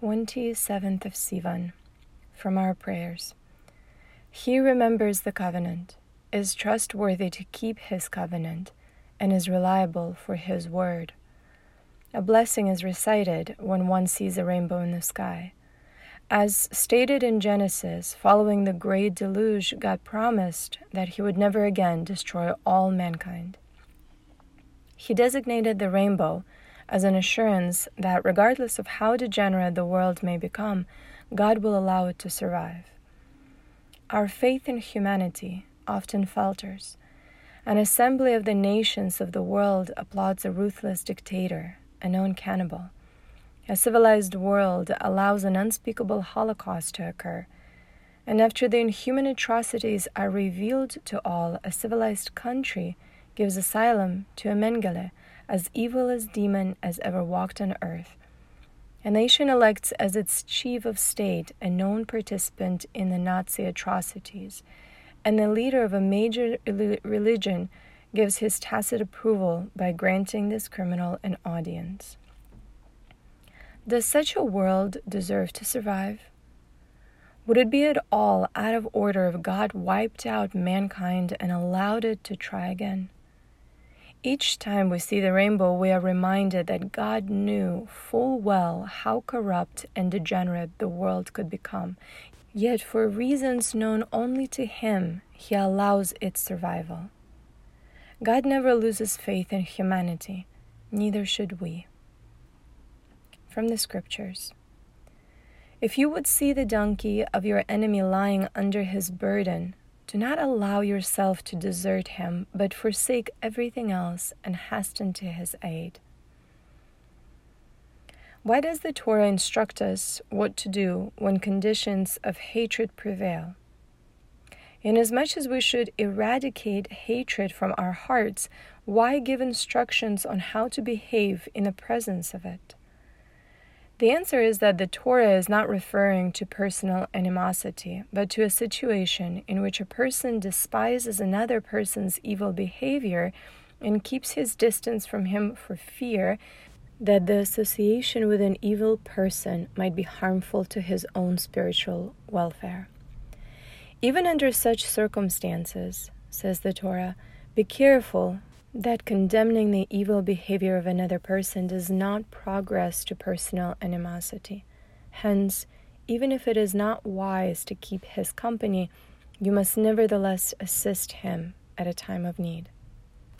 27th of Sivan, from our prayers. He remembers the covenant, is trustworthy to keep his covenant, and is reliable for his word. A blessing is recited when one sees a rainbow in the sky. As stated in Genesis, following the great deluge, God promised that He would never again destroy all mankind. He designated the rainbow as an assurance that, regardless of how degenerate the world may become, God will allow it to survive. Our faith in humanity often falters. An assembly of the nations of the world applauds a ruthless dictator, a known cannibal. A civilized world allows an unspeakable holocaust to occur. And after the inhuman atrocities are revealed to all, a civilized country gives asylum to a Mengele, as evil as demon as ever walked on earth. A nation elects as its chief of state a known participant in the Nazi atrocities, and the leader of a major religion gives his tacit approval by granting this criminal an audience. Does such a world deserve to survive? Would it be at all out of order if God wiped out mankind and allowed it to try again? Each time we see the rainbow, we are reminded that God knew full well how corrupt and degenerate the world could become. Yet, for reasons known only to Him, He allows its survival. God never loses faith in humanity, neither should we from the Scriptures. If you would see the donkey of your enemy lying under his burden, do not allow yourself to desert him, but forsake everything else and hasten to his aid. Why does the Torah instruct us what to do when conditions of hatred prevail? Inasmuch as we should eradicate hatred from our hearts, why give instructions on how to behave in the presence of it? The answer is that the Torah is not referring to personal animosity, but to a situation in which a person despises another person's evil behavior and keeps his distance from him for fear that the association with an evil person might be harmful to his own spiritual welfare. Even under such circumstances, says the Torah, be careful that condemning the evil behavior of another person does not progress to personal animosity. Hence, even if it is not wise to keep his company, you must nevertheless assist him at a time of need.